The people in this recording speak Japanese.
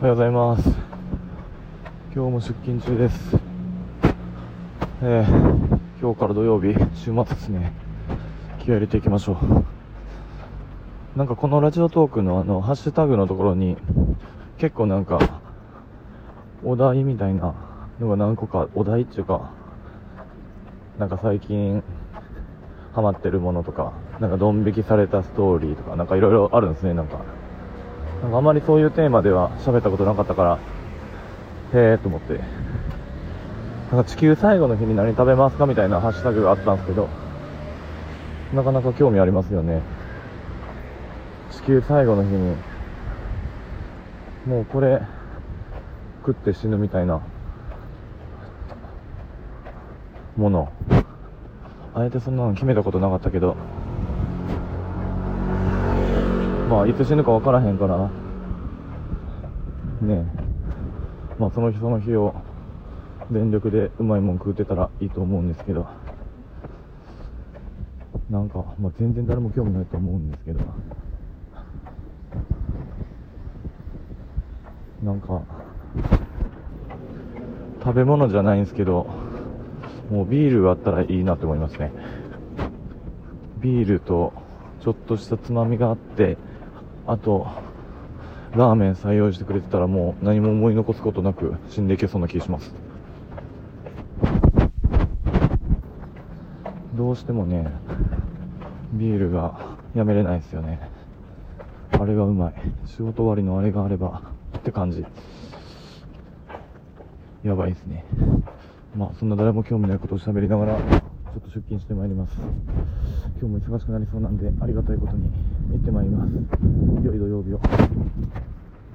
おはようございます。今日も出勤中です。えー、今日から土曜日週末ですね。気合入れていきましょう。なんかこのラジオトークのあのハッシュタグのところに結構なんかお題みたいなのが何個かお題っていうかなんか最近ハマってるものとかなんかドン引きされたストーリーとかなんかいろいろあるんですねなんか。なんかあまりそういうテーマでは喋ったことなかったからへえと思って。なんか地球最後の日に何食べますかみたいなハッシュタグがあったんですけどなかなか興味ありますよね。地球最後の日にもうこれ食って死ぬみたいなもの。あえてそんなの決めたことなかったけどまあいつ死ぬか分からへんから。ねえ。まあその日その日を全力でうまいもん食うてたらいいと思うんですけど。なんか、まあ、全然誰も興味ないと思うんですけど。なんか食べ物じゃないんですけどもうビールがあったらいいなって思いますね。ビールとちょっとしたつまみがあってあとラーメン採用してくれてたらもう何も思い残すことなく死んでいけそうな気がします。どうしてもねビールがやめれないですよね。あれがうまい。仕事終わりのあれがあればって感じ。やばいですね。まあそんな誰も興味ないことを喋りながらちょっと出勤してまいります。今日も忙しくなりそうなんでありがたいことに。行ってまいります。良い土曜日を。